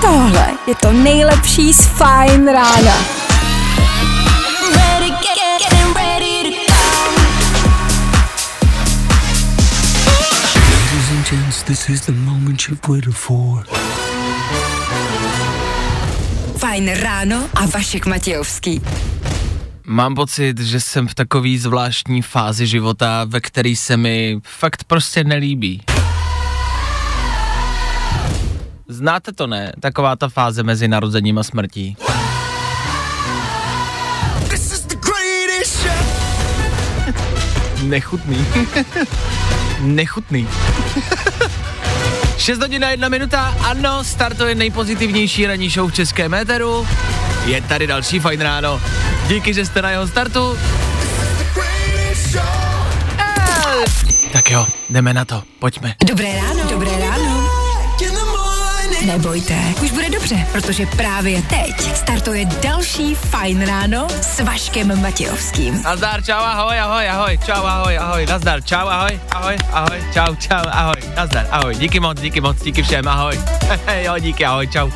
Tohle je to nejlepší z Fajn rána. This is the moment you've waited for. Fajn ráno a Vašek Matějovský. Mám pocit, že jsem v takový zvláštní fázi života, ve který se mi fakt prostě nelíbí. Znáte to, ne? Taková ta fáze mezi narozením a smrtí. Nechutný. Nechutný. 6 hodin a 1 minuta, ano, startuje nejpozitivnější ranní show v českém éteru. Je tady další fajn ráno. Díky, že jste na jeho startu. Eh, Tak jo, jdeme na to, pojďme. Dobré ráno. Dobré ráno. Nebojte, už bude dobře, protože právě teď startuje další Fajn ráno s Vaškem Matějovským. Nazdar, čau, ahoj, ahoj, ahoj, čau, ahoj, ahoj, nazdar, čau, ahoj, ahoj, ahoj, čau, čau, ahoj, nazdar, ahoj, díky moc, díky moc, díky všem, ahoj, jo, díky, ahoj, čau.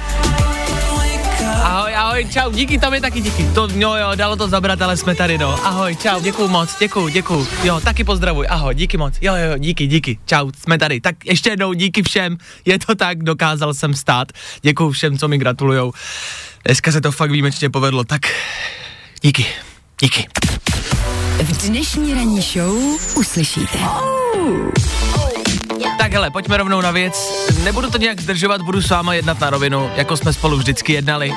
Ahoj, ahoj, čau, díky, tam je taky díky. To, jo, jo, dalo to zabrat, ale jsme tady, no. Ahoj, čau, děkuju moc, děkuju, děkuju. Jo, taky pozdravuj, ahoj, díky moc. Jo, jo, jo, díky, díky, čau, jsme tady. Tak ještě jednou díky všem, je to tak, dokázal jsem stát. Děkuju všem, co mi gratulujou. Dneska se to fakt výjimečně povedlo, tak díky, díky. V dnešní ranní show uslyšíte. Tak hele, pojďme rovnou na věc. Nebudu to nějak zdržovat, budu s váma jednat na rovinu, jako jsme spolu vždycky jednali.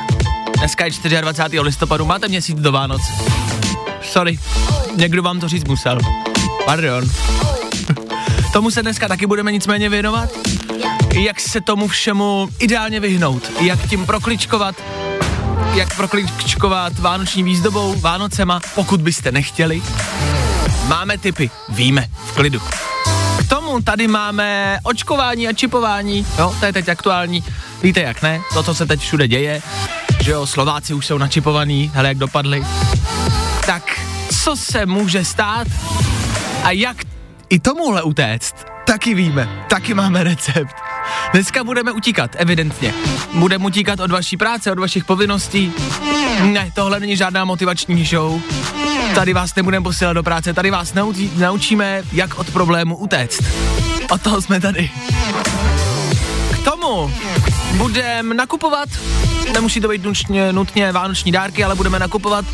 Dneska je 24. listopadu, máte měsíc do Vánoc. Sorry, někdo vám to říct musel. Pardon. Tomu se dneska taky budeme nicméně věnovat. Jak se tomu všemu ideálně vyhnout, jak tím prokličkovat, jak prokličkovat vánoční výzdobou, Vánocema, pokud byste nechtěli. Máme typy, víme, v klidu. K tomu tady máme očkování a čipování, jo, to je teď aktuální, víte jak ne, to, co se teď všude děje, že jo, Slováci už jsou načipovaní, hele jak dopadli. Tak, co se může stát a jak i tomuhle utéct, taky víme, taky máme recept. Dneska budeme utíkat, evidentně. Budeme utíkat od vaší práce, od vašich povinností. Ne, tohle není žádná motivační show. Tady vás nebudeme posílat do práce, tady vás naučí, naučíme, jak od problému utéct. Od toho jsme tady. K tomu budeme nakupovat, nemusí to být nutně, nutně vánoční dárky, ale budeme nakupovat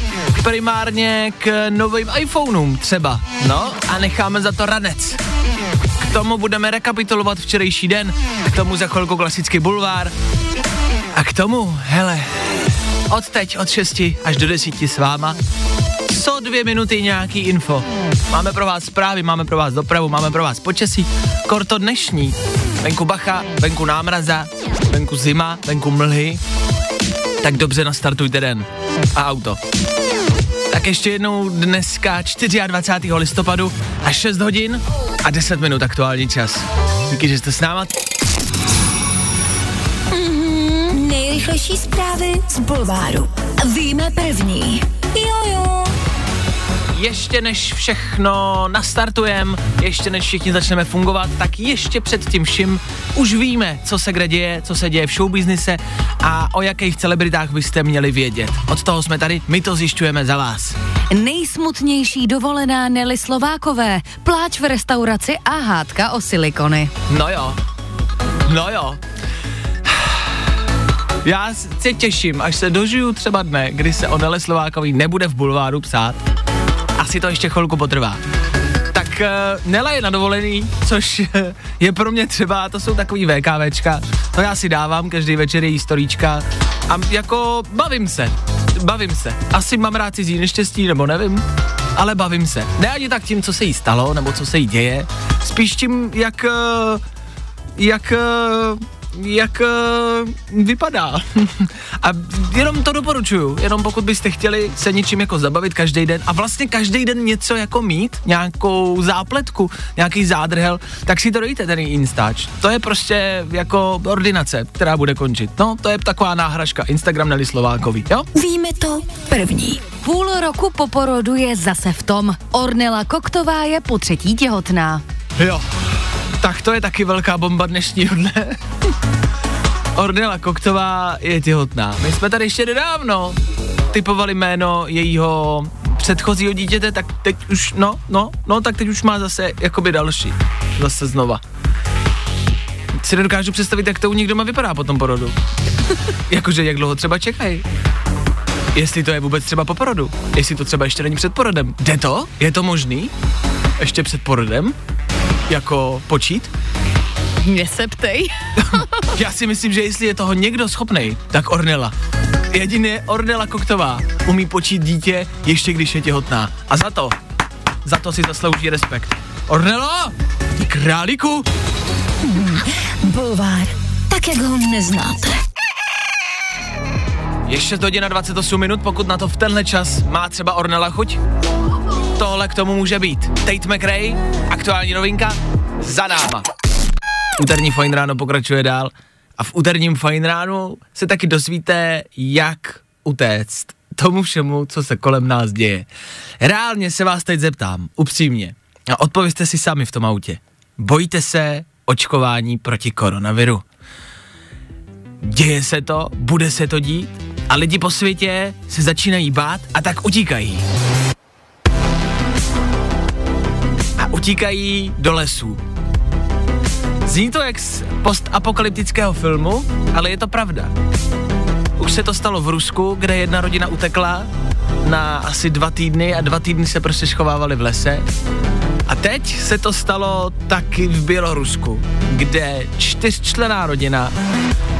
primárně k novým iPhoneům třeba. No a necháme za to ranec. K tomu budeme rekapitulovat včerejší den, k tomu za chvilku klasický bulvár. A k tomu, hele, od teď, od 6 až do 10 s váma, co dvě minuty nějaký info. Máme pro vás zprávy, máme pro vás dopravu, máme pro vás počasí. Korto dnešní. Venku bacha, venku námraza, venku zima, venku mlhy. Tak dobře nastartujte den. A auto. Tak ještě jednou dneska 24. listopadu a 6 hodin a 10 minut aktuální čas. Díky, že jste s náma. Nejrychlejší zprávy z Bulváru. Víme první. Jo, jo. Ještě než všechno nastartujeme, ještě než všichni začneme fungovat, tak ještě před tím vším už víme, co se kde děje, co se děje v showbiznise a o jakých celebritách byste měli vědět. Od toho jsme tady, my to zjišťujeme za vás. Nejsmutnější dovolená Nelly Slovákové. Pláč v restauraci a hádka o silikony. No jo, no jo. Já se těším, až se dožiju třeba dne, kdy se o Nele Slovákový nebude v bulváru psát. Asi to ještě chvilku potrvá. Tak uh, Nela je na dovolený, což eh, je pro mě třeba, to jsou takový VKVčka, to já si dávám každý večer její storíčka a jako bavím se, bavím se. Asi mám rád cizí neštěstí, nebo nevím, ale bavím se. Ne ani tak tím, co se jí stalo, nebo co se jí děje, spíš tím, jak, eh, jak eh, jak uh, vypadá. a jenom to doporučuju, jenom pokud byste chtěli se něčím jako zabavit každý den a vlastně každý den něco jako mít, nějakou zápletku, nějaký zádrhel, tak si to dojte ten Instač. To je prostě jako ordinace, která bude končit. No, to je taková náhražka Instagram Nelly Slovákový, jo? Víme to první. Půl roku po porodu je zase v tom. Ornela Koktová je po třetí těhotná. Jo, tak to je taky velká bomba dnešního dne. Ornella Koktová je těhotná. My jsme tady ještě nedávno typovali jméno jejího předchozího dítěte, tak teď už, no, no, no, tak teď už má zase jakoby další. Zase znova. Si nedokážu představit, jak to u nich doma vypadá po tom porodu. Jakože jak dlouho třeba čekají. Jestli to je vůbec třeba po porodu. Jestli to třeba ještě není před porodem. Jde to? Je to možný? Ještě před porodem? Jako počít? Mě se ptej. Já si myslím, že jestli je toho někdo schopný, tak Ornella. Jedině Ornella Koktová umí počít dítě, ještě když je těhotná. A za to, za to si zaslouží respekt. Ornelo, ty králíku, Bulvár. Tak, jak ho neznáte. je 6 hodin a 28 minut, pokud na to v tenhle čas má třeba Ornella chuť. Tohle k tomu může být. Tate McRae, aktuální novinka, za náma. Úterní Fajn ráno pokračuje dál a v úterním Fajn ránu se taky dozvíte, jak utéct tomu všemu, co se kolem nás děje. Reálně se vás teď zeptám, upřímně, a odpovězte si sami v tom autě. Bojíte se očkování proti koronaviru? Děje se to, bude se to dít a lidi po světě se začínají bát a tak utíkají. Utíkají do lesů. Zní to jak z postapokalyptického filmu, ale je to pravda. Už se to stalo v Rusku, kde jedna rodina utekla na asi dva týdny a dva týdny se prostě schovávali v lese. A teď se to stalo taky v Bělorusku, kde čtyřčlená rodina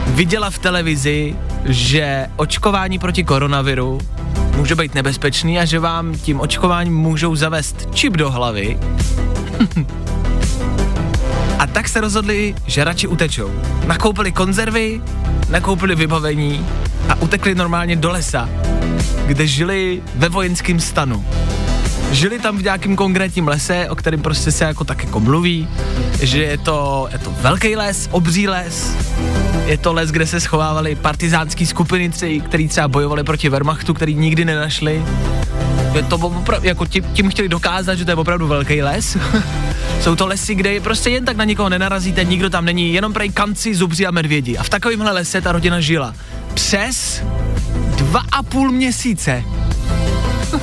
viděla v televizi, že očkování proti koronaviru může být nebezpečný a že vám tím očkováním můžou zavést čip do hlavy. a tak se rozhodli, že radši utečou. Nakoupili konzervy, nakoupili vybavení a utekli normálně do lesa, kde žili ve vojenském stanu. Žili tam v nějakém konkrétním lese, o kterém prostě se jako tak jako mluví, že je to, je to velký les, obří les, je to les, kde se schovávaly partizánské skupiny, tři, který třeba bojovali proti Wehrmachtu, který nikdy nenašli. Je to opra- jako tím, tím chtěli dokázat, že to je opravdu velký les. Jsou to lesy, kde prostě jen tak na nikoho nenarazíte, nikdo tam není, jenom prej kanci, zubři a medvědi. A v takovémhle lese ta rodina žila. Přes dva a půl měsíce.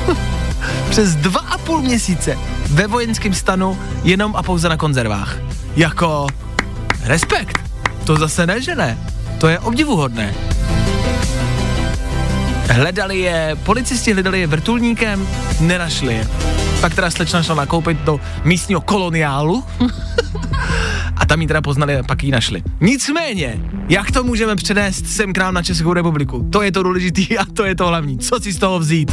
Přes dva a půl měsíce ve vojenském stanu jenom a pouze na konzervách. Jako respekt. To zase ne, že ne. To je obdivuhodné. Hledali je, policisti hledali je vrtulníkem, nenašli je. Pak teda slečna šla nakoupit do místního koloniálu a tam ji teda poznali a pak ji našli. Nicméně, jak to můžeme přenést sem k nám na Českou republiku? To je to důležitý a to je to hlavní. Co si z toho vzít?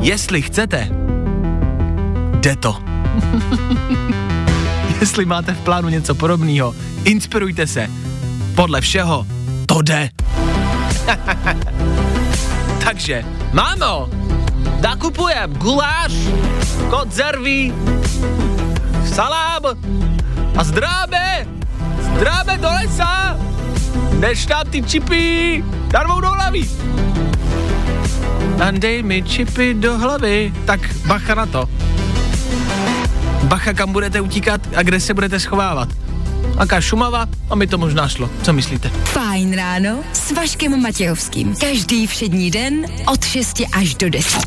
Jestli chcete, jde to. Jestli máte v plánu něco podobného, inspirujte se. Podle všeho to jde. Takže, mámo, nakupujem guláš, konzervy, salám a zdráme, zdráme do lesa, než tam ty čipy darmou do hlavy. A dej mi čipy do hlavy. Tak bacha na to. Bacha, kam budete utíkat a kde se budete schovávat. Aká Šumava a mi to možná šlo. Co myslíte? Fajn ráno s Vaškem Matějovským. Každý všední den od 6 až do 10.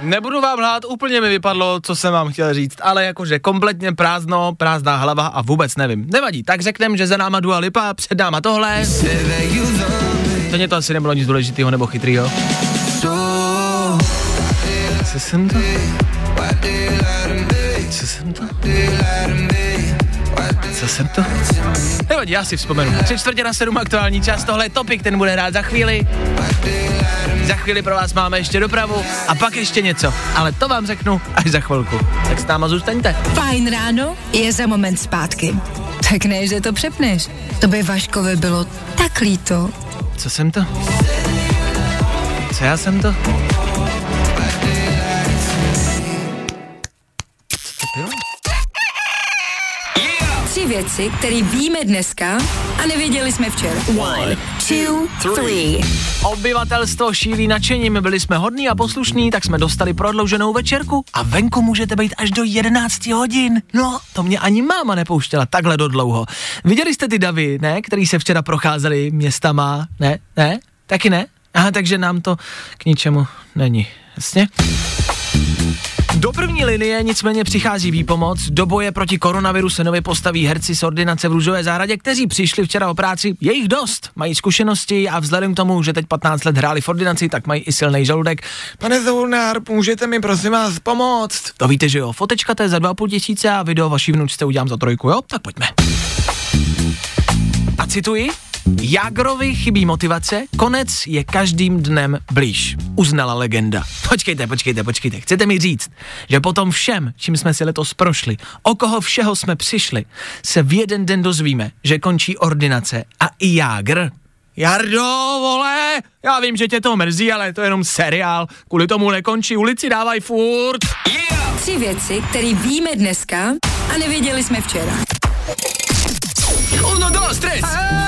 Nebudu vám lhát, úplně mi vypadlo, co jsem vám chtěl říct, ale jakože kompletně prázdno, prázdná hlava a vůbec nevím. Nevadí, tak řeknem, že za náma Dua Lipa, před náma tohle. To mě to asi nebylo nic důležitého nebo chytrýho. Co jsem to? Co jsem to? Co jsem to? Nevadí, já si vzpomenu. Tři čtvrtě na sedm aktuální čas, tohle je topik, ten bude hrát za chvíli. Za chvíli pro vás máme ještě dopravu a pak ještě něco, ale to vám řeknu až za chvilku. Tak s náma zůstaňte. Fajn ráno je za moment zpátky. Tak ne, že to přepneš. To by Vaškovi bylo tak líto. Co jsem to? Co já jsem to? Věci, které víme dneska a nevěděli jsme včera. One, two, three. Obyvatelstvo šílí nadšením, byli jsme hodní a poslušní, tak jsme dostali prodlouženou večerku a venku můžete být až do 11 hodin. No, to mě ani máma nepouštěla takhle do dlouho. Viděli jste ty davy, ne, který se včera procházeli městama, ne, ne, taky ne? Aha, takže nám to k ničemu není. Jasně? Do první linie nicméně přichází výpomoc. Do boje proti koronaviru se nově postaví herci z ordinace v Růžové zahradě, kteří přišli včera o práci. Je jich dost, mají zkušenosti a vzhledem k tomu, že teď 15 let hráli v ordinaci, tak mají i silný žaludek. Pane Zoulnár, můžete mi prosím vás pomoct? To víte, že jo, fotečka to je za 2,5 tisíce a video vaší vnučce udělám za trojku, jo? Tak pojďme. A cituji, Jágrovi chybí motivace, konec je každým dnem blíž, uznala legenda. Počkejte, počkejte, počkejte, chcete mi říct, že potom všem, čím jsme si letos prošli, o koho všeho jsme přišli, se v jeden den dozvíme, že končí ordinace a i Jágr Jardo, vole, já vím, že tě to mrzí, ale to je jenom seriál, kvůli tomu nekončí, ulici dávaj furt. Tři věci, které víme dneska a nevěděli jsme včera. Uno, dos, tres.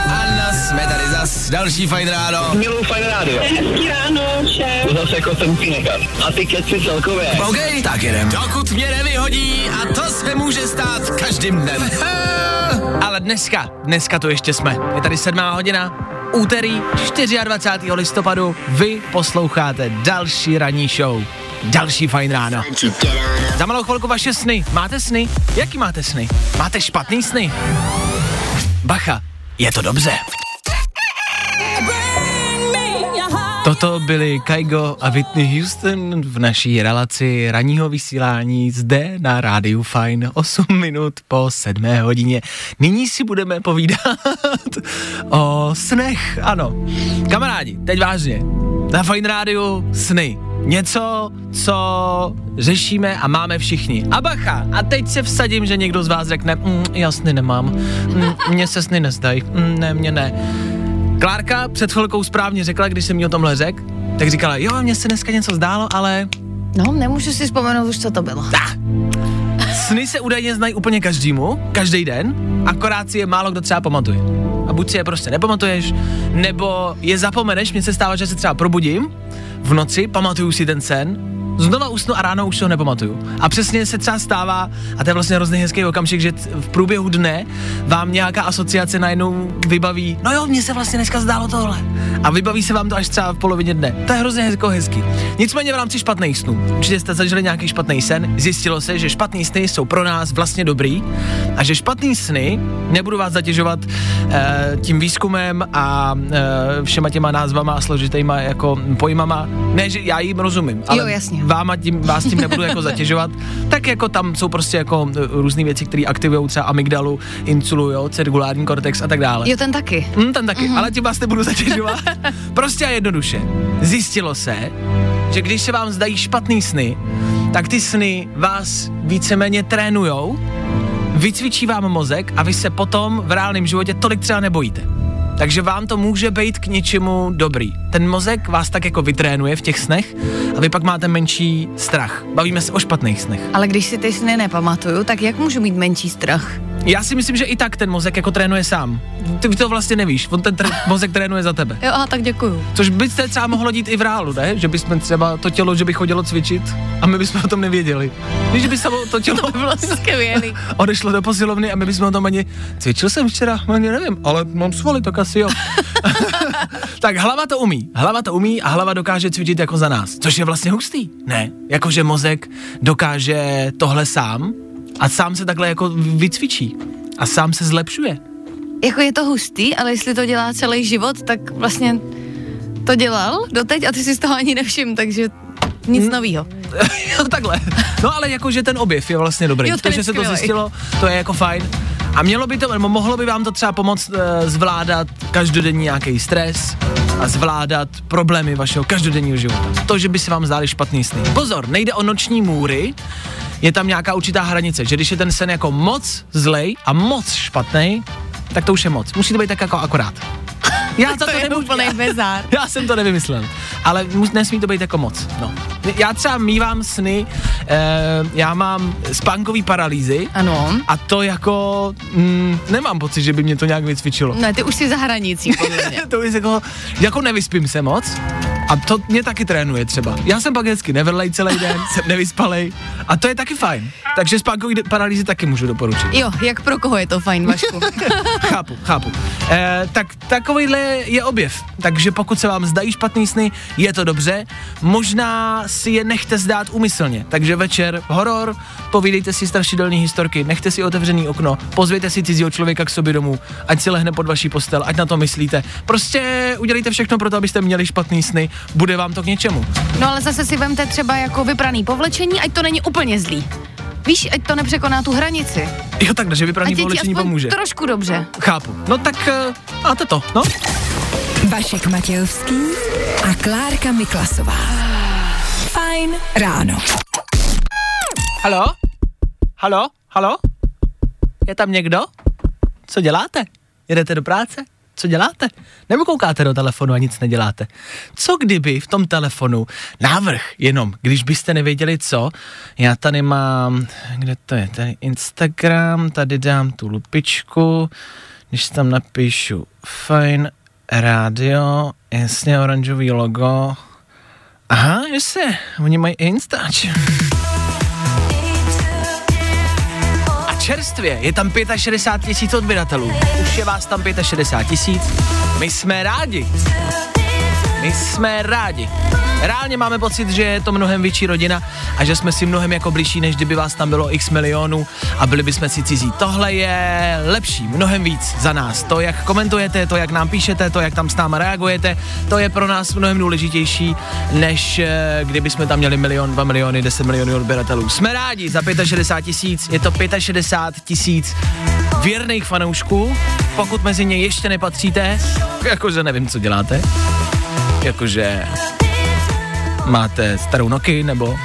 Anna, jsme tady zas, další fajn ráno. Miluji fajn rádio. Hezký ráno všem. To zase jako jsem nechat. A ty keci celkově. OK, tak jedem. Dokud mě nevyhodí a to se může stát každým dnem. Ale dneska, dneska to ještě jsme. Je tady sedmá hodina, úterý 24. listopadu, vy posloucháte další ranní show. Další fajn ráno. Za malou chvilku vaše sny. Máte sny? Jaký máte sny? Máte špatný sny? Bacha, je to dobře. Toto byli Kaigo a Whitney Houston v naší relaci ranního vysílání zde na Rádiu Fine 8 minut po 7 hodině. Nyní si budeme povídat o snech, ano. Kamarádi, teď vážně, na Fine Rádiu sny. Něco, co řešíme a máme všichni. A bacha, a teď se vsadím, že někdo z vás řekne, mm, já sny nemám, mm, mně se sny nezdají, mm, ne, mě ne. Klárka před chvilkou správně řekla, když jsem mi o tomhle řekl, tak říkala, jo, mně se dneska něco zdálo, ale No, nemůžu si vzpomenout už, co to bylo. sny se údajně znají úplně každému, každý den, akorát si je málo kdo třeba pamatuje. A buď si je prostě nepamatuješ, nebo je zapomeneš, mně se stává, že se třeba probudím v noci, pamatuju si ten sen, znova usnu a ráno už si ho nepamatuju. A přesně se třeba stává, a to je vlastně hrozně hezký okamžik, že v průběhu dne vám nějaká asociace najednou vybaví, no jo, mně se vlastně dneska zdálo tohle. A vybaví se vám to až třeba v polovině dne. To je hrozně hezko hezký. Nicméně v rámci špatných snů. Určitě jste zažili nějaký špatný sen, zjistilo se, že špatný sny jsou pro nás vlastně dobrý a že špatný sny, nebudu vás zatěžovat eh, tím výzkumem a eh, všema těma názvama a složitýma jako pojmama, ne, že já jim rozumím, ale Jo, jasně. Váma tím, vás tím nebudu jako zatěžovat, tak jako tam jsou prostě jako různé věci, které aktivují třeba amygdalu, insulu, jo, cirkulární kortex a tak dále. Jo, ten taky. Hm, ten taky, ale tím vás nebudu zatěžovat. prostě a jednoduše. Zjistilo se, že když se vám zdají špatný sny, tak ty sny vás víceméně trénujou, vycvičí vám mozek a vy se potom v reálném životě tolik třeba nebojíte. Takže vám to může být k něčemu dobrý. Ten mozek vás tak jako vytrénuje v těch snech a vy pak máte menší strach. Bavíme se o špatných snech. Ale když si ty sny nepamatuju, tak jak můžu mít menší strach? Já si myslím, že i tak ten mozek jako trénuje sám. Ty to vlastně nevíš, on ten tr- mozek trénuje za tebe. Jo, aha, tak děkuju. Což by se třeba mohlo dít i v reálu, ne? Že bychom třeba to tělo, že by chodilo cvičit a my bychom o tom nevěděli. Víš, že by samo to tělo To by bylo skvělý. odešlo do posilovny a my bychom o tom ani... Cvičil jsem včera, ani nevím, ale mám svaly, tak asi jo. tak hlava to umí, hlava to umí a hlava dokáže cvičit jako za nás, což je vlastně hustý. Ne, jakože mozek dokáže tohle sám a sám se takhle jako vycvičí a sám se zlepšuje. Jako je to hustý, ale jestli to dělá celý život, tak vlastně to dělal doteď a ty si z toho ani nevšim, takže nic Hmm. novýho. jo, takhle. No ale jakože ten objev je vlastně dobrý. Jo, to, že se to zjistilo, to je jako fajn. A mělo by to, mohlo by vám to třeba pomoct e, zvládat každodenní nějaký stres a zvládat problémy vašeho každodenního života. To, že by se vám zdály špatný sny. Pozor, nejde o noční můry, je tam nějaká určitá hranice, že když je ten sen jako moc zlej a moc špatný, tak to už je moc. Musí to být tak jako akorát. Já za to, to je nemůžu. úplný bezár. Já jsem to nevymyslel. Ale mus, nesmí to být jako moc. No. Já třeba mývám sny, eh, já mám spánkový paralýzy Ano. a to jako, mm, nemám pocit, že by mě to nějak vycvičilo. Ne, ty už jsi za hranicí, podle mě. to je jako, jako nevyspím se moc a to mě taky trénuje třeba. Já jsem pak hezky nevrlej celý den, jsem nevyspalej a to je taky fajn. Takže spánkový paralýzy taky můžu doporučit. Jo, jak pro koho je to fajn, Vašku? chápu, chápu. E, tak takovýhle je objev. Takže pokud se vám zdají špatný sny, je to dobře. Možná si je nechte zdát umyslně. Takže večer horor, povídejte si strašidelné historky, nechte si otevřený okno, pozvěte si cizího člověka k sobě domů, ať si lehne pod vaší postel, ať na to myslíte. Prostě udělejte všechno pro to, abyste měli špatný sny, bude vám to k něčemu. No ale zase si vemte třeba jako vypraný povlečení, ať to není úplně zlý. Víš, ať to nepřekoná tu hranici. Jo, tak, že vypraný povlečení pomůže. trošku dobře. Chápu. No tak uh, máte to, no. Vašek Matějovský a Klárka Miklasová. Fajn ráno. Halo? Halo? Halo? Je tam někdo? Co děláte? Jedete do práce? Co děláte? Nebo koukáte do telefonu a nic neděláte? Co kdyby v tom telefonu návrh jenom, když byste nevěděli co, já tady mám, kde to je, tady Instagram, tady dám tu lupičku, když tam napíšu fajn rádio, jasně oranžový logo, aha, jasně, oni mají Instač. Čerstvě je tam 65 tisíc odběratelů. Už je vás tam 65 tisíc. My jsme rádi. My jsme rádi. Reálně máme pocit, že je to mnohem větší rodina a že jsme si mnohem jako blížší, než kdyby vás tam bylo x milionů a byli bychom si cizí. Tohle je lepší, mnohem víc za nás. To, jak komentujete, to, jak nám píšete, to, jak tam s náma reagujete, to je pro nás mnohem důležitější, než eh, kdyby jsme tam měli milion, dva miliony, 10 milionů odběratelů. Jsme rádi za 65 tisíc, je to 65 tisíc věrných fanoušků. Pokud mezi ně ještě nepatříte, jakože nevím, co děláte, jakože máte starou Nokia nebo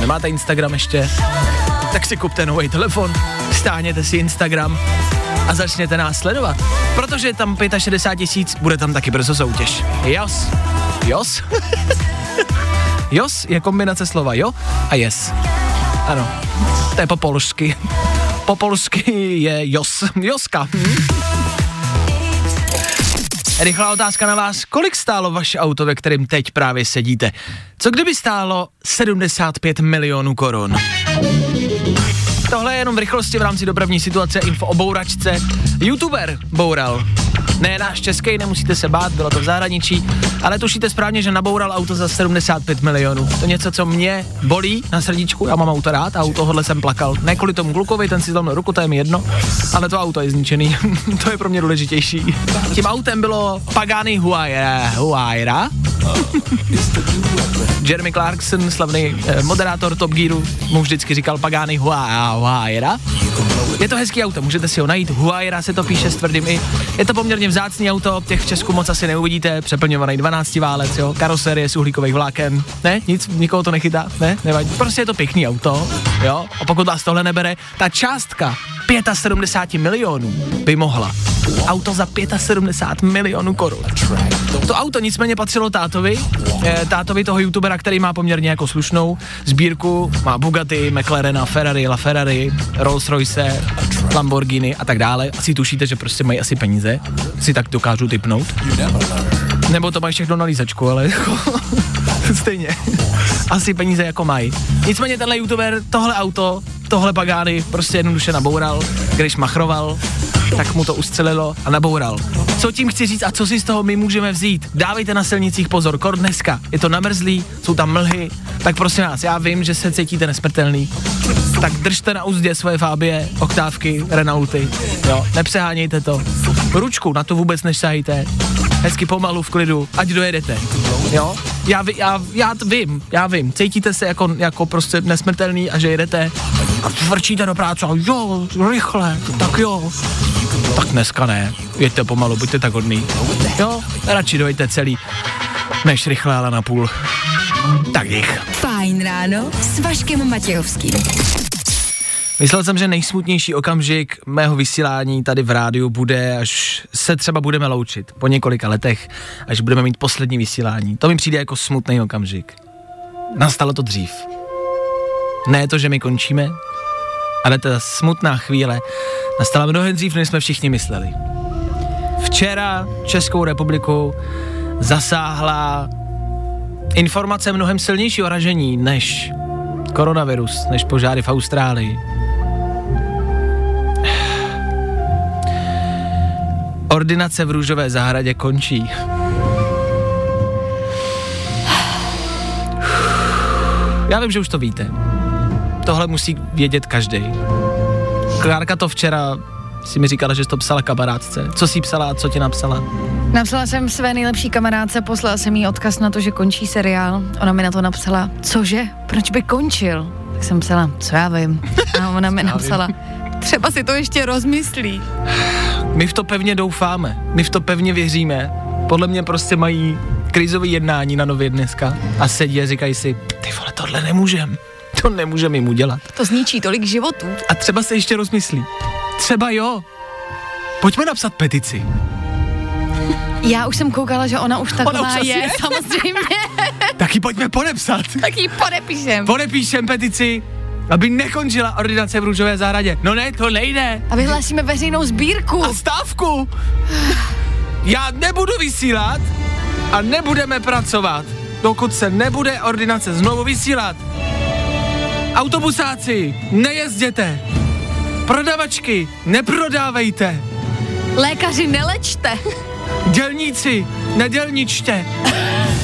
nemáte Instagram ještě, tak si kupte nový telefon, stáhněte si Instagram a začněte nás sledovat. Protože tam 65 tisíc, bude tam taky brzo soutěž. Jos. Jos? Jos je kombinace slova jo a yes. Ano, to je po polsky. Po polsky je jos. Joska. Rychlá otázka na vás. Kolik stálo vaše auto, ve kterém teď právě sedíte? Co kdyby stálo 75 milionů korun? Tohle je jenom v rychlosti v rámci dopravní situace info o bouračce. YouTuber boural. Ne náš český, nemusíte se bát, bylo to v zahraničí, ale tušíte správně, že naboural auto za 75 milionů. To něco, co mě bolí na srdíčku, já mám auto rád a u tohohle jsem plakal. Ne kvůli tomu klukovi, ten si zlomil ruku, to je mi jedno, ale to auto je zničený, to je pro mě důležitější. Tím autem bylo Pagani Huayra, Huayra Jeremy Clarkson, slavný eh, moderátor Top Gearu, mu vždycky říkal Pagani Hua- Huayra. Je to hezký auto, můžete si ho najít, Huayra se to píše s tvrdým i. Je to poměrně vzácný auto, těch v Česku moc asi neuvidíte, přeplňovaný 12 válec, jo, karoserie z uhlíkových vláken, ne, nic, nikoho to nechytá, ne, nevadí. Prostě je to pěkný auto, jo, a pokud vás tohle nebere, ta částka 75 milionů by mohla. Auto za 75 milionů korun. To auto nicméně patřilo tátovi, eh, tátovi toho youtubera, který má poměrně jako slušnou sbírku, má Bugatti, McLarena, Ferrari, LaFerrari, Rolls Royce, Lamborghini a tak dále. Asi tušíte, že prostě mají asi peníze, si tak dokážu typnout. Nebo to mají všechno na lízačku, ale jako stejně. Asi peníze jako mají. Nicméně tenhle youtuber tohle auto, tohle Pagani prostě jednoduše naboural, když machroval, tak mu to ustřelilo a naboural. Co tím chci říct a co si z toho my můžeme vzít? Dávejte na silnicích pozor, kor dneska, je to namrzlý, jsou tam mlhy, tak prosím vás, já vím, že se cítíte nesmrtelný, tak držte na úzdě svoje fábie, oktávky, Renaulty, jo, nepřehánějte to. Ručku, na to vůbec nešsahejte, hezky pomalu v klidu, ať dojedete, jo. Já, já, já vím, já vím, cítíte se jako, jako prostě nesmrtelný a že jedete a vrčíte do práce a jo, rychle, tak jo. Tak dneska ne, jeďte pomalu, buďte tak hodný. Jo, radši dojďte celý, než rychle, ale na půl. Tak jich. Fajn ráno s Vaškem Matějovským. Myslel jsem, že nejsmutnější okamžik mého vysílání tady v rádiu bude, až se třeba budeme loučit po několika letech, až budeme mít poslední vysílání. To mi přijde jako smutný okamžik. Nastalo to dřív. Ne to, že my končíme, ale ta smutná chvíle nastala mnohem dřív, než jsme všichni mysleli. Včera Českou republiku zasáhla informace mnohem silnějšího ražení než koronavirus, než požáry v Austrálii. Ordinace v růžové zahradě končí. Já vím, že už to víte. Tohle musí vědět každý. Klárka to včera si mi říkala, že jsi to psala kamarádce. Co jsi psala a co ti napsala? Napsala jsem své nejlepší kamarádce, poslala jsem jí odkaz na to, že končí seriál. Ona mi na to napsala, cože, proč by končil? Tak jsem psala, co já vím. A ona mi napsala, třeba si to ještě rozmyslí. My v to pevně doufáme, my v to pevně věříme. Podle mě prostě mají krizové jednání na nově dneska a sedí a říkají si, ty vole, tohle nemůžem. To nemůžeme jim udělat. To zničí tolik životů. A třeba se ještě rozmyslí. Třeba jo. Pojďme napsat petici. Já už jsem koukala, že ona už taková už asi je, je? samozřejmě. Taky pojďme podepsat. tak ji podepíšem. Podepíšem petici, aby nekončila ordinace v růžové zahradě. No ne, to nejde. A vyhlásíme veřejnou sbírku. A stávku. Já nebudu vysílat a nebudeme pracovat, dokud se nebude ordinace znovu vysílat. Autobusáci, nejezděte. Prodavačky, neprodávejte. Lékaři, nelečte. Dělníci, nedělničte.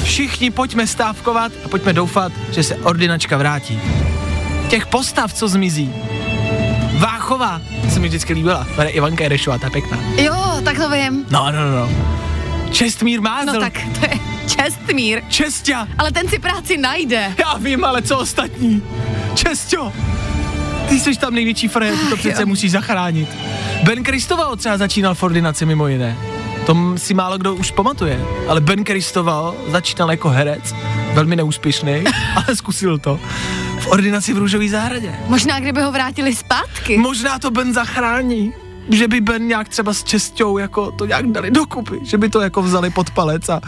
Všichni pojďme stávkovat a pojďme doufat, že se ordinačka vrátí. Těch postav, co zmizí. Váchová se mi vždycky líbila. Jmenuje Ivanka Jerešová, ta je pěkná. Jo, tak to vím. No, no, no, no. Čestmír Mázel. No tak to je Čestmír. Čestia. Ale ten si práci najde. Já vím, ale co ostatní? Čestio. Ty jsi tam největší frajer, ty to přece Jo. musíš zachránit. Ben Kristoval třeba začínal v ordinaci mimo jiné. To si málo kdo už pamatuje. Ale Ben Kristoval začínal jako herec, velmi neúspěšný, ale zkusil to. V ordinaci v Růžové zahradě. Možná, kdyby ho vrátili zpátky. Možná to Ben zachrání. Že by Ben nějak třeba s čestou jako to nějak dali dokupy, že by to jako vzali pod palec a...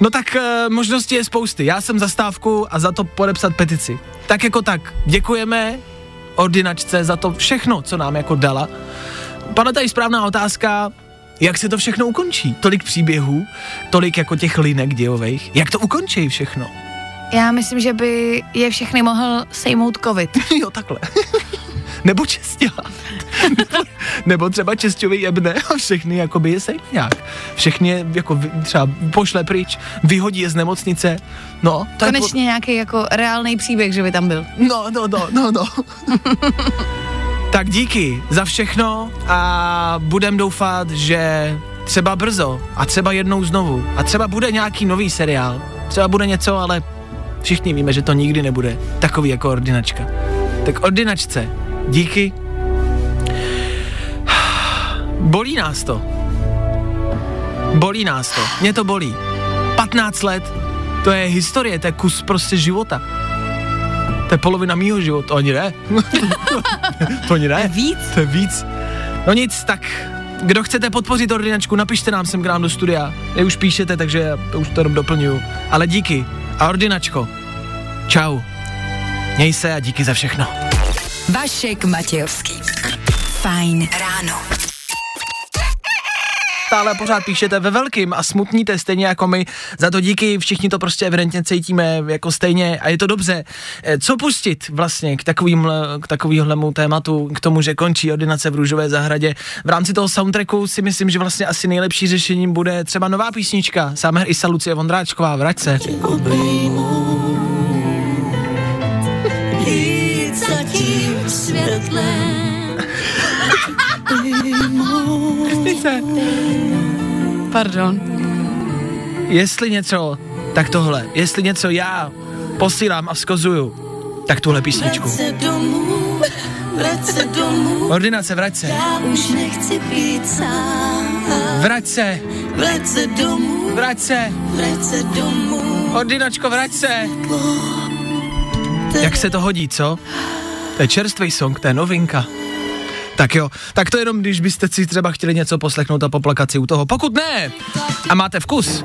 No tak e, možností je spousty. Já jsem za stávku a za to podepsat petici. Tak jako tak, děkujeme ordinačce za to všechno, co nám jako dala. Padla tady správná otázka, jak se to všechno ukončí? Tolik příběhů, tolik jako těch linek dějových. Jak to ukončí všechno? Já myslím, že by je všechny mohl sejmout covid. jo, takhle. Nebo čestěla. nebo, nebo třeba česťový jebne a všechny jakoby je sejme nějak. Všechny jako třeba pošle pryč, vyhodí je z nemocnice. No, to je Konečně nějaký jako reálný příběh, že by tam byl. po... No, no, no, no, no. tak díky za všechno a budem doufat, že třeba brzo a třeba jednou znovu a třeba bude nějaký nový seriál. Třeba bude něco, ale všichni víme, že to nikdy nebude takový jako ordinačka. Tak ordinačce, díky. Bolí nás to. Bolí nás to. Mě to bolí. 15 let, to je historie, to je kus prostě života. To je polovina mýho života, ani ne. to ani ne. Víc? To je víc. No nic, tak kdo chcete podpořit ordinačku, napište nám sem k nám do studia. Vy už píšete, takže já to už to jenom doplňuju. Ale díky. A ordinačko, čau. Měj se a díky za všechno. Vašek Matějovský. Fajn ráno. Stále pořád píšete ve velkým a smutníte stejně jako my. Za to díky, všichni to prostě evidentně cítíme jako stejně a je to dobře. Eh, Co pustit vlastně k takovým, k takovýhlemu tématu, k tomu, že končí ordinace v Růžové zahradě? V rámci toho soundtracku si myslím, že vlastně asi nejlepší řešením bude třeba nová písnička. Summer Isa Lucie Vondráčková, vrať se. Pardon. Jestli něco, tak tohle. Jestli něco já posílám a vzkozuju, tak tuhle písničku. domů, vrať se domů, Ordinace, vrať se. já už nechci být sám. Vrať se, Vrať se domů, vrať se, vrať se domů, ordinačko, vrať se. Jak se to hodí, co? To je čerstvý song, to je novinka. Tak jo, tak to jenom, když byste si třeba chtěli něco poslechnout a poplakat si u toho. Pokud ne a máte vkus,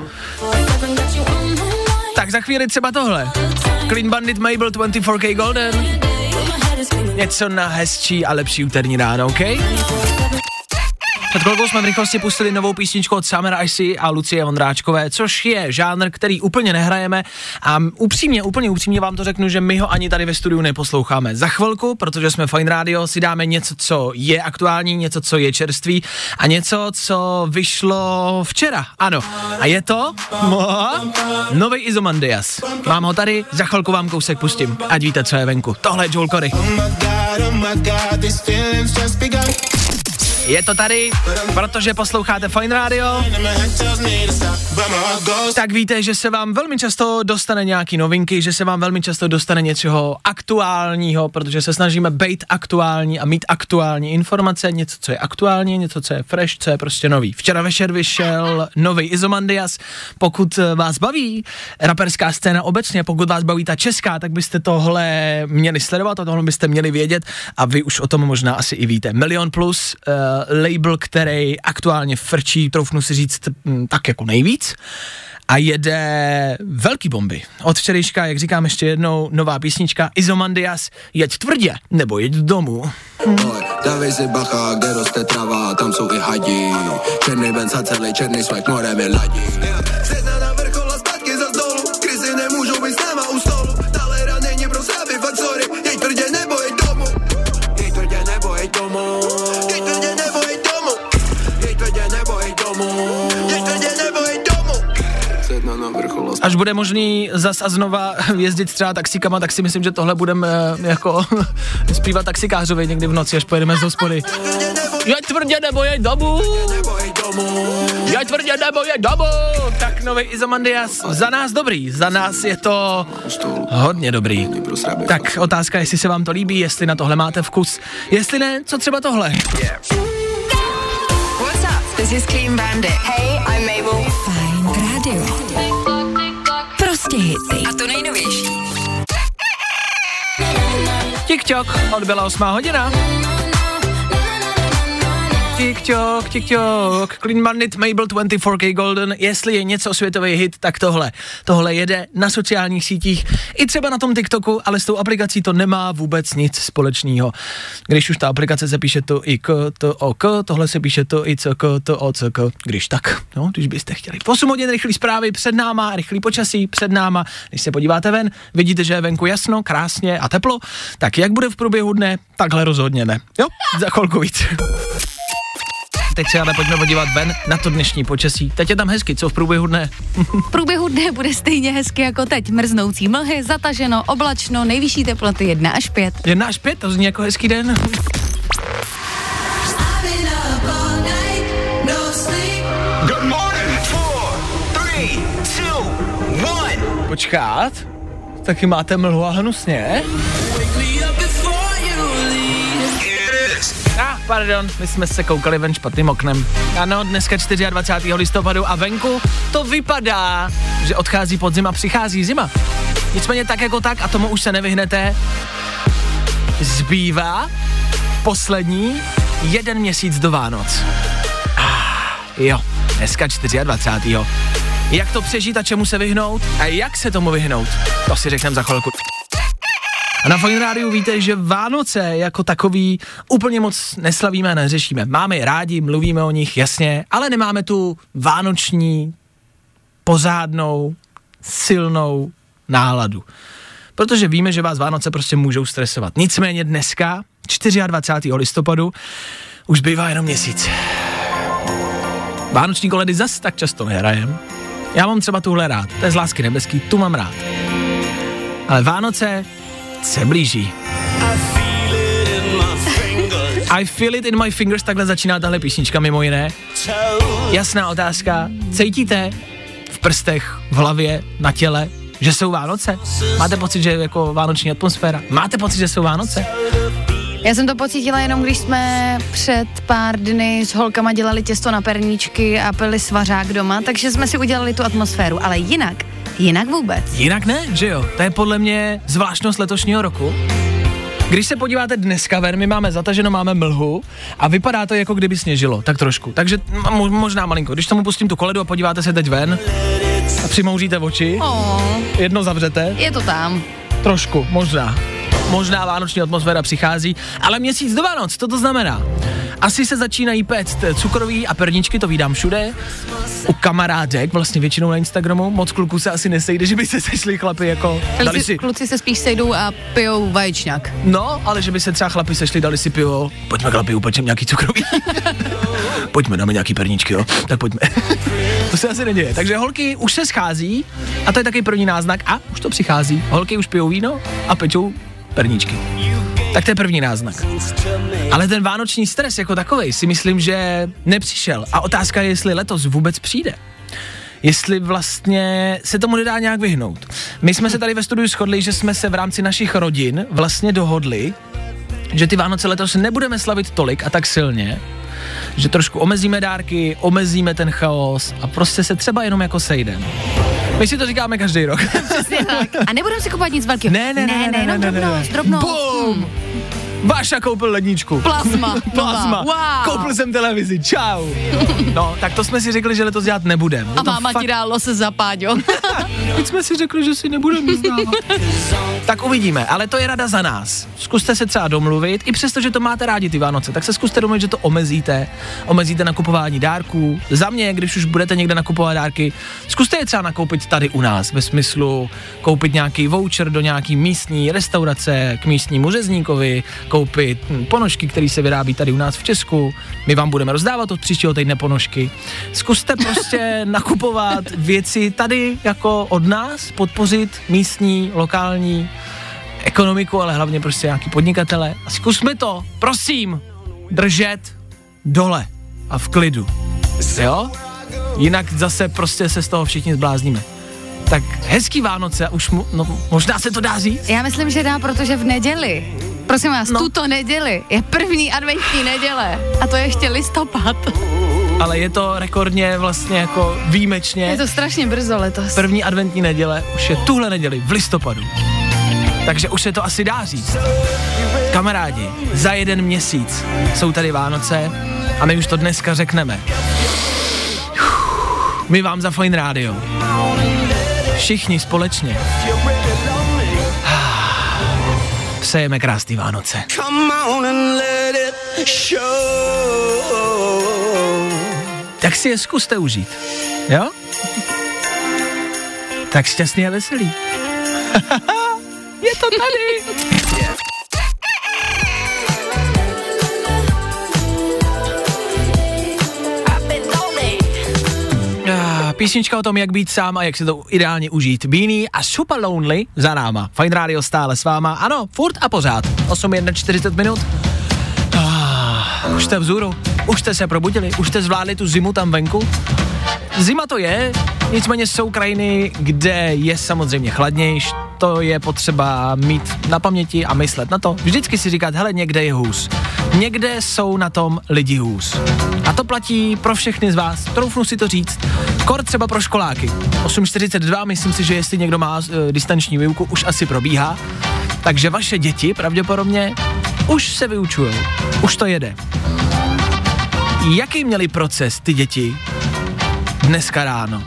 tak za chvíli třeba tohle. Clean Bandit Mabel 24K Golden. Něco na hezčí a lepší úterní ráno, OK? Před chvilkou jsme v rychlosti pustili novou písničku od Summer Icy a Lucie Vondráčkové, což je žánr, který úplně nehrajeme a upřímně, úplně upřímně vám to řeknu, že my ho ani tady ve studiu neposloucháme. Za chvilku, protože jsme Fine Radio, si dáme něco, co je aktuální, něco, co je čerstvý a něco, co vyšlo včera. Ano. A je to nový Izomandias. Mám ho tady, za chvilku vám kousek pustím. Ať víte, co je venku. Tohle je Joel Corey. Je to tady, protože posloucháte Fine Radio. Tak víte, že se vám velmi často dostane nějaký novinky, že se vám velmi často dostane něčeho aktuálního, protože se snažíme být aktuální a mít aktuální informace, něco, co je aktuální, něco, co je fresh, co je prostě nový. Včera večer vyšel nový Izomandias. Pokud vás baví raperská scéna obecně, pokud vás baví ta česká, tak byste tohle měli sledovat a tohle byste měli vědět a vy už o tom možná asi i víte. Milion plus uh, label, který aktuálně frčí, troufnu si říct, m, tak jako nejvíc a jede velký bomby. Od včerejška, jak říkám ještě jednou, nová písnička Izomandias, jeď tvrdě, nebo jeď domů. Dávej si bacha, kde roste trava, tam jsou i hadi. Černý a celý černý. Sedna Až bude možný zas a znova jezdit třeba taxikama, tak si myslím, že tohle budeme eh, jako zpívat taxikářovi někdy v noci, až pojedeme z hospody. Jeď tvrdě nebo jeď domů. Jeď tvrdě nebo jeď domů. Tak nový Izomandias, za nás dobrý, za nás je to hodně dobrý. Tak otázka, jestli se vám to líbí, jestli na tohle máte vkus. Jestli ne, co třeba tohle? What's up? This is Clean Bandit. Hey, I'm Mabel. Prostě hity. A to nejnovější. TikTok, odbyla 8 hodina. TikTok, TikTok, Clean Bandit, Mabel 24K Golden, jestli je něco světový hit, tak tohle. Tohle jede na sociálních sítích, i třeba na tom TikToku, ale s tou aplikací to nemá vůbec nic společného. Když už ta aplikace se píše to i k, to o k, tohle se píše to i co k, to o co k, když tak, no, když byste chtěli. 8 hodin rychlý zprávy před náma, rychlý počasí před náma, když se podíváte ven, vidíte, že je venku jasno, krásně a teplo, tak jak bude v průběhu dne, takhle rozhodně ne. Jo, za chvilku víc. Teď se ale pojďme podívat ven na to dnešní počasí. Teď je tam hezky, co v průběhu dne? V průběhu dne bude stejně hezky jako teď. Mrznoucí mlhy, zataženo, oblačno, nejvyšší teploty 1 až 5. Jedna až pět, to zní jako hezký den. Počkat, taky máte mlhu a hnusně? Pardon, my jsme se koukali ven špatným oknem. Ano, dneska 24. listopadu a venku to vypadá, že odchází podzim a přichází zima. Nicméně tak jako tak, a tomu už se nevyhnete, zbývá poslední jeden měsíc do Vánoc. Ah, jo, dneska 24. Jak to přežít a čemu se vyhnout? A jak se tomu vyhnout? To si řekneme za chvilku. A na Fine Rádiu víte, že Vánoce jako takový úplně moc neslavíme a neřešíme. Máme je rádi, mluvíme o nich, jasně, ale nemáme tu vánoční, pořádnou, silnou náladu. Protože víme, že vás Vánoce prostě můžou stresovat. Nicméně dneska, 24. listopadu, už bývá jenom měsíc. Vánoční koledy zas tak často nehrajem. Já mám třeba tuhle rád, to je z lásky nebeský, tu mám rád. Ale Vánoce se blíží. I feel it in my fingers, takhle začíná tahle písnička mimo jiné. Jasná otázka, cítíte v prstech, v hlavě, na těle, že jsou Vánoce? Máte pocit, že je jako vánoční atmosféra? Máte pocit, že jsou Vánoce? Já jsem to pocítila jenom, když jsme před pár dny s holkama dělali těsto na perníčky a pili svařák doma, takže jsme si udělali tu atmosféru, ale jinak, jinak vůbec. Jinak ne, že jo? To je podle mě zvláštnost letošního roku. Když se podíváte dneska ven, my máme zataženo, máme mlhu a vypadá to jako kdyby sněžilo, tak trošku. Takže mo- možná malinko. Když tomu pustím tu koledu a podíváte se teď ven a přimouříte oči, Oh, jedno zavřete, je to tam. trošku, možná. Možná vánoční atmosféra přichází, ale měsíc do Vánoc, co to znamená? Asi se začínají péct cukroví a perničky, to vídám všude. U kamarádek, vlastně většinou na Instagramu, moc kluků se asi nesejde, že by se sešli chlapy jako, dali Kluci, si, kluci se spíš sejdou a pijou vaječňák. no, ale že by se třeba chlapi sešli, dali si pivo, pojďme chlapi, upečem nějaký cukroví. pojďme, dáme nějaký perničky, jo, tak pojďme. to se asi neděje. Takže holky už se schází a to je taky první náznak a už to přichází. Holky už pijou víno a pečou perničky. Tak to je první náznak. Ale ten vánoční stres jako takovej si myslím, že nepřišel. A otázka je, jestli letos vůbec přijde. Jestli vlastně se tomu nedá nějak vyhnout. My jsme se tady ve studiu shodli, že jsme se v rámci našich rodin vlastně dohodli, že ty Vánoce letos nebudeme slavit tolik a tak silně, že trošku omezíme dárky, omezíme ten chaos a prostě se třeba jenom jako sejdeme. My si to říkáme každý rok. Přesně tak. A nebudeme si kupovat nic velkého. Ne, ne, ne, ne, ne, jenom ne, ne, drobnost, ne. drobnost. Bum! Váša koupil ledničku. Plazma. Plazma. Wow. Koupil jsem televizi. Čau. No, tak to jsme si řekli, že letos dělat nebudeme. A máma ti dá lose za páďo. Teď jsme si řekli, že si nebudeme vzdávat. tak uvidíme, ale to je rada za nás. Zkuste se třeba domluvit, i přesto, že to máte rádi ty Vánoce, tak se zkuste domluvit, že to omezíte. Omezíte nakupování dárků. Za mě, když už budete někde nakupovat dárky, zkuste je třeba nakoupit tady u nás, ve smyslu koupit nějaký voucher do nějaký místní restaurace k místnímu řezníkovi, koupit hm, ponožky, které se vyrábí tady u nás v Česku. My vám budeme rozdávat od příštího týdne ponožky. Zkuste prostě nakupovat věci tady jako od nás, podpořit místní, lokální ekonomiku, ale hlavně prostě nějaký podnikatele. A zkusme to, prosím, držet dole a v klidu. Jo? Jinak zase prostě se z toho všichni zblázníme. Tak hezký Vánoce, už mu, no, možná se to dá říct? Já myslím, že dá, protože v neděli, prosím vás, No. tuto neděli je první adventní neděle a to je ještě listopad. Ale je to rekordně vlastně jako výjimečně. Je to strašně brzo letos. První adventní neděle už je tuhle neděli v listopadu. Takže už se to asi dá říct. Kamarádi, za jeden měsíc jsou tady Vánoce a my už to dneska řekneme. My vám za Fine Radio. Všichni společně. Přejeme krásný Vánoce. Tak si je zkuste užít. Jo? Tak šťastný a veselý. je to tady. Písnička o tom, jak být sám a jak si to ideálně užít. Beanie a Super Lonely za náma. Fine Radio stále s váma. Ano, furt a pořád. 8.41 minut. Ah, už jste vzhůru. Už jste se probudili. Už jste zvládli tu zimu tam venku. Zima to je, nicméně jsou krajiny, kde je samozřejmě chladnější, to je potřeba mít na paměti a myslet na to. Vždycky si říkat, hele, někde je hůz. Někde jsou na tom lidi hůz. A to platí pro všechny z vás, troufnu si to říct. Kor třeba pro školáky. 8.42, myslím si, že jestli někdo má e, distanční výuku, už asi probíhá. Takže vaše děti pravděpodobně už se vyučují. Už to jede. Jaký měli proces ty děti dneska ráno.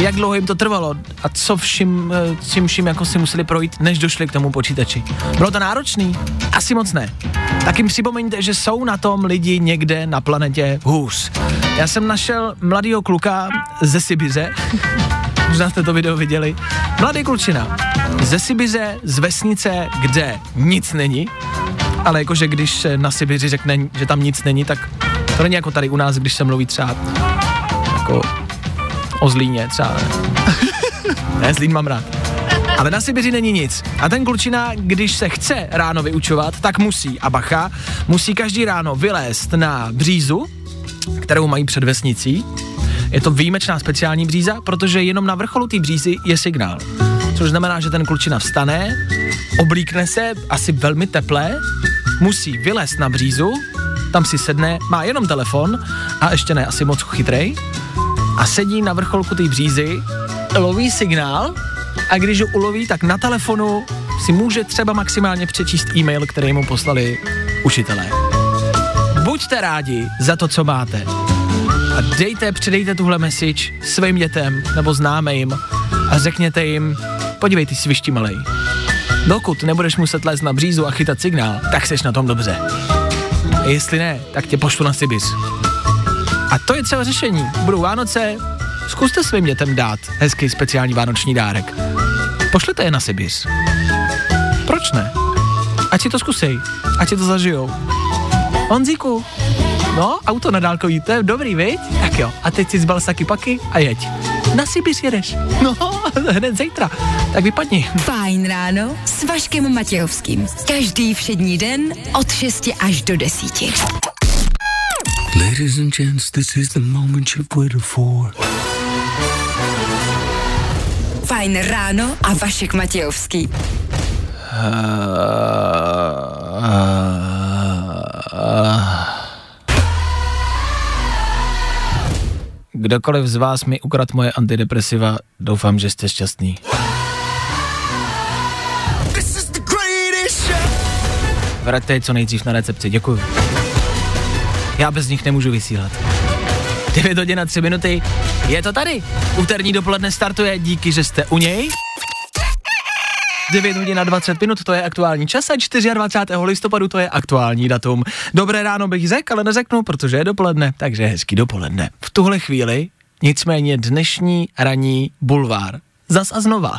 Jak dlouho jim to trvalo a co vším, eh, čím vším jako si museli projít, než došli k tomu počítači. Bylo to náročný? Asi moc ne. Tak jim připomeňte, že jsou na tom lidi někde na planetě hůř. Já jsem našel mladýho kluka ze Sibiře, možná jste to video viděli, mladý klučina ze Sibiře, z vesnice, kde nic není, ale jakože když na Sibiři řekne, že tam nic není, tak to není jako tady u nás, když se mluví třeba jako o Zlíně třeba. ne, Zlín mám rád. Ale na Sibiři není nic. A ten klučina, když se chce ráno vyučovat, tak musí, a bacha, musí každý ráno vylézt na břízu, kterou mají před vesnicí. Je to výjimečná speciální bříza, protože jenom na vrcholu té břízy je signál. Což znamená, že ten klučina vstane, oblíkne se, asi velmi teplé, musí vylézt na břízu, tam si sedne, má jenom telefon a ještě ne asi moc chytrej a sedí na vrcholku té břízy, loví signál a když ho uloví, tak na telefonu si může třeba maximálně přečíst e-mail, který mu poslali učitelé. Buďte rádi za to, co máte. A dejte, předejte tuhle message svým dětem nebo známým a řekněte jim, podívej, ty svišti malej. Dokud nebudeš muset lézt na břízu a chytat signál, tak seš na tom dobře. A jestli ne, tak tě pošlu na Sibis. A to je třeba řešení. Budou Vánoce, zkuste svým dětem dát hezký speciální vánoční dárek. Pošlete je na Sibis. Proč ne? Ať si to zkusej, ať si to zažijou. Honzíku, no, auto na dálkový, to je dobrý, viď? Tak jo, a teď si zbal saky paky a jeď. Na Sibis jedeš. No, hned zítra. Tak vypadni. Fajn ráno s Vaškem Matějovským. Každý všední den od 6 až do 10. Ladies and gents, this is the moment you've waited for. Fajn ráno a Vašek Matějovský. Kdokoliv z vás mi ukrad moje antidepresiva, doufám, že jste šťastný. Vraťte je co nejdřív na recepci, děkuju. Já bez nich nemůžu vysílat. 9 hodin a 3 minuty, je to tady. Úterní dopoledne startuje, díky, že jste u něj. 9 hodin a 20 minut, to je aktuální čas a 24. listopadu to je aktuální datum. Dobré ráno bych řekl, ale neřeknu, protože je dopoledne, takže hezký dopoledne. V tuhle chvíli nicméně dnešní ranní bulvár. Zas a znova.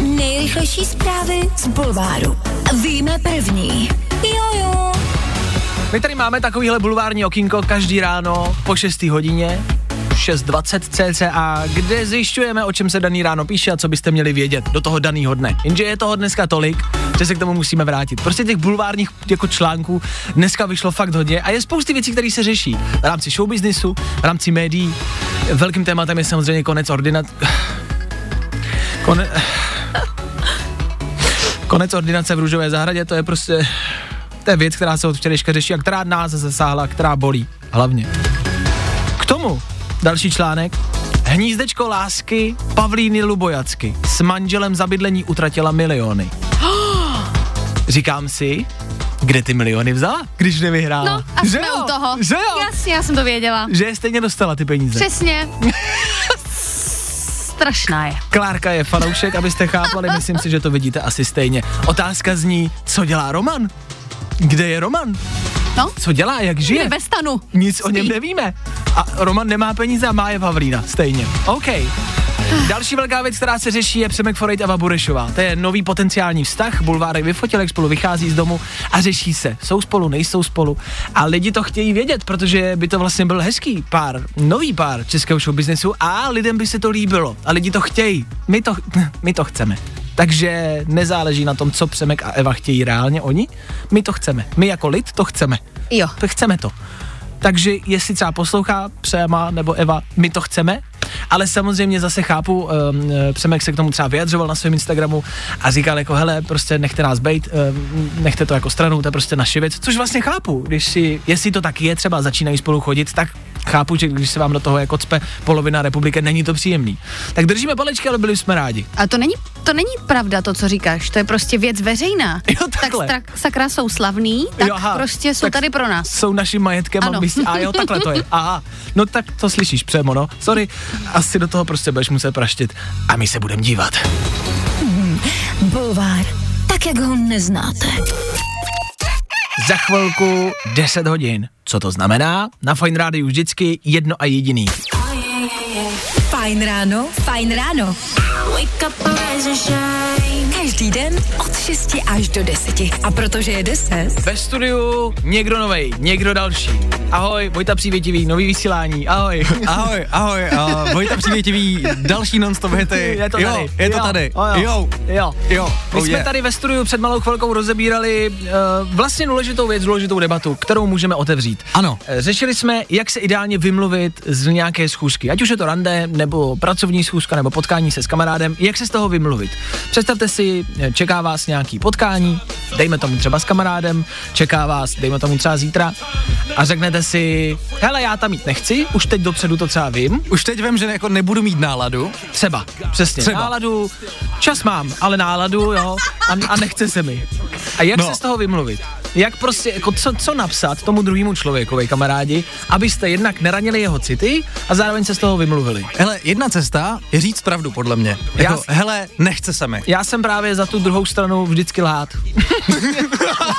Nejrychlejší zprávy z Bulváru. Víme první. Jojo. My tady máme takovýhle bulvární okýnko každý ráno po 6. hodině, 6.20 cca, kde zjišťujeme, o čem se daný ráno píše a co byste měli vědět do toho daného dne. Jenže je toho dneska tolik, že se k tomu musíme vrátit. Prostě těch bulvárních jako článků dneska vyšlo fakt hodně a je spousty věcí, které se řeší v rámci showbiznisu, v rámci médií. Velkým tématem je samozřejmě konec ordinat... Kone... Konec ordinace v Růžové zahradě, to je prostě to je věc, která se od včerejška řeší a která nás zasáhla, která bolí. Hlavně. K tomu další článek. Hnízdečko lásky Pavlíny Lubojacky s manželem za bydlení utratila miliony. Říkám si, kde ty miliony vzala, když nevyhrála? No a že jsme jo? u toho. Že jo? Jasně, já jsem to věděla. Že je stejně dostala ty peníze. Přesně. Strašná je. Klárka je fanoušek, abyste chápali, myslím si, že to vidíte asi stejně. Otázka zní, co dělá Roman? Kde je Roman? No, Co dělá, jak žije? je ve stanu. Nic o Spí. něm nevíme. A Roman nemá peníze a má je Pavlína, stejně. OK. Další velká věc, která se řeší, je Přemek Forejt a Burešová. To je nový potenciální vztah. Bulvárek vyfotil, jak spolu vychází z domu a řeší se. Jsou spolu, nejsou spolu. A lidi to chtějí vědět, protože by to vlastně byl hezký pár, nový pár českého showbiznesu a lidem by se to líbilo. A lidi to chtějí. My to, my to chceme. Takže nezáleží na tom, co Přemek a Eva chtějí reálně oni. My to chceme. My jako lid to chceme. Jo. To chceme to. Takže jestli třeba poslouchá Přema nebo Eva, my to chceme, ale samozřejmě zase chápu, um, Přemek se k tomu třeba vyjadřoval na svém Instagramu a říkal jako hele, prostě nechte nás bejt, um, nechte to jako stranou, to je prostě naše věc, což vlastně chápu, když si, jestli to tak je, třeba začínají spolu chodit, tak chápu, že když se vám do toho jako cpe polovina republiky, není to příjemný. Tak držíme palečky, ale byli jsme rádi. A to není, to není pravda, to, co říkáš. To je prostě věc veřejná. Jo, tak strak, sakra jsou slavný, tak Jo, aha, prostě jsou tak tady pro nás. Jsou naším majetkem a Ano. my si, a jo, takhle to je. Aha, no tak to slyšíš přemo, no. Sorry, asi do toho prostě budeš muset praštit a my se budeme dívat. Bulvár. Tak, jak ho neznáte. Za chvilku 10 hodin. Co to znamená? Na Fine Rádiu vždycky jedno a jediný. Fajn ráno, fajn ráno. Wake up, rise and shine. Každý den od 6 až do 10. A protože je 10, Ve studiu někdo novej, někdo další. Ahoj, Vojta Přívětivý, nový vysílání, ahoj. Ahoj, ahoj, uh, Vojta Přívětivý, další non-stop hity. Je to jo, tady. je to jo, tady. Jo, jo. Jo, jo. My oh jsme yeah. tady ve studiu před malou chvilkou rozebírali uh, vlastně důležitou věc, důležitou debatu, kterou můžeme otevřít. Ano. Eh, Řešili jsme, jak se ideálně vymluvit z nějaké schůzky, ať už je to rande, nebo pracovní schůzka, nebo potkání se s kamarádem, jak se z toho vymluvit. Představte Představte si, čeká vás nějaký potkání, dejme tomu třeba s kamarádem, čeká vás, dejme tomu třeba zítra a řeknete si, hele, já tam jít nechci, už teď dopředu to třeba vím, Už teď vím, že jako nebudu mít náladu. třeba, přesně, Třeba. náladu, čas mám, ale náladu, jo, a, a nechce se mi. A jak No. se z toho vymluvit? Jak prostě, jako co, co napsat tomu druhému člověkovi, kamarádi, abyste jednak neranili jeho city a zároveň se z toho vymluvili. Hele, jedna cesta je říct pravdu, podle mě. Jako, Já- hele, nechce se mi. Já jsem právě za tu druhou stranu vždycky lhát.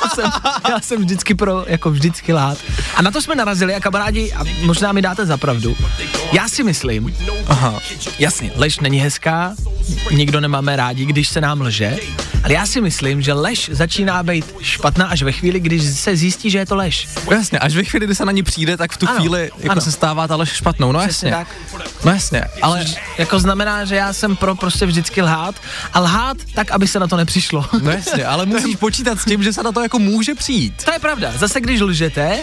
já, jsem, já jsem vždycky pro, jako vždycky lhát. A na to jsme narazili a kamarádi, a možná mi dáte za pravdu, já si myslím, Aha. jasně, lež není hezká, nikdo nemáme rádi, když se nám lže, ale já si myslím, že lež začíná být špatná až ve chvíli, když se zjistí, že je to lež. Jasně, až ve chvíli, kdy se na ní přijde, tak v tu Ano, chvíli jako ano. se stává ta lež špatnou. No Přesně jasně. tak. No jasně, ale Jako znamená, že já jsem pro prostě vždycky lhát a lhát tak, aby se na to nepřišlo. No jasně, ale musíš počítat s tím, že se na to jako může přijít. To je pravda. Zase když lžete,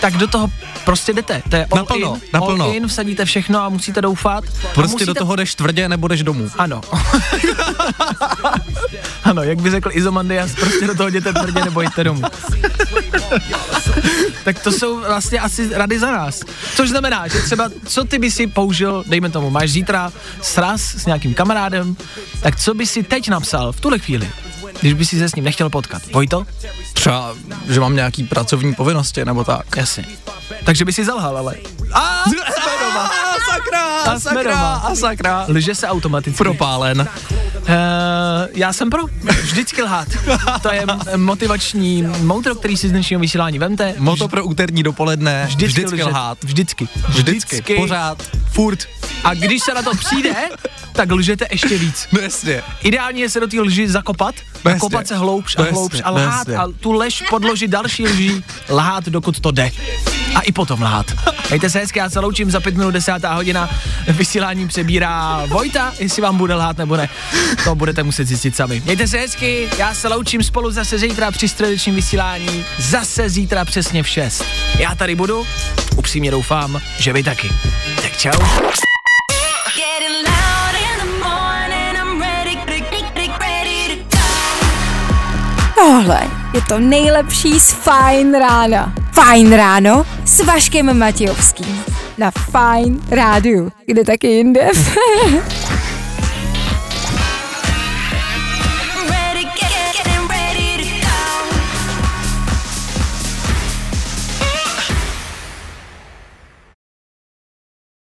tak do toho prostě jdete. To je all Naplno, in, naplno. all in, vsadíte všechno a musíte doufat. Prostě musíte... do toho jdeš tvrdě nebo jdeš domů. Ano. ano, jak by řekl Izomandias, prostě do toho jděte tvrdě nebo jděte domů. tak to jsou vlastně asi rady za nás. Což znamená, že třeba, co ty by si použil, dejme tomu, máš zítra sraz s nějakým kamarádem, tak co by si teď napsal v tuhle chvíli, když by si se s ním nechtěl potkat? Vojto? Třeba, že mám nějaký pracovní povinnosti nebo tak. Jasně. Takže by si zalhal, ale. A jsme doma. A sakra, A doma. a sakra. Lže se automaticky. Propálen. Uh, já jsem pro. Vždycky lhát. To je motivační moudro, který si z dnešního vysílání vemte. Moto pro úterní dopoledne, vždycky, vždycky lhát. Vždycky. Vždycky, pořád, furt. A když se na to přijde, tak lžete ještě víc. No jasně. Ideálně je se do té lži zakopat, No kopat se hloubš a No hloubš a no lhát a tu lež podložit další lží, lhát dokud to jde. A i potom lhát. Mějte se hezky, já se loučím za pět minut desátá hodina. Vysílání přebírá Vojta, jestli vám bude lhát nebo ne. To budete muset zjistit sami. Mějte se hezky, já se loučím spolu zase zítra při středečním vysílání. Zase zítra přesně v 6. Já tady budu, upřímně doufám, že vy taky. Tak čau. Tohle je to nejlepší z Fajn rána. Fajn ráno s Vaškem Matějovským. Na Fajn rádiu. Kde taky jinde?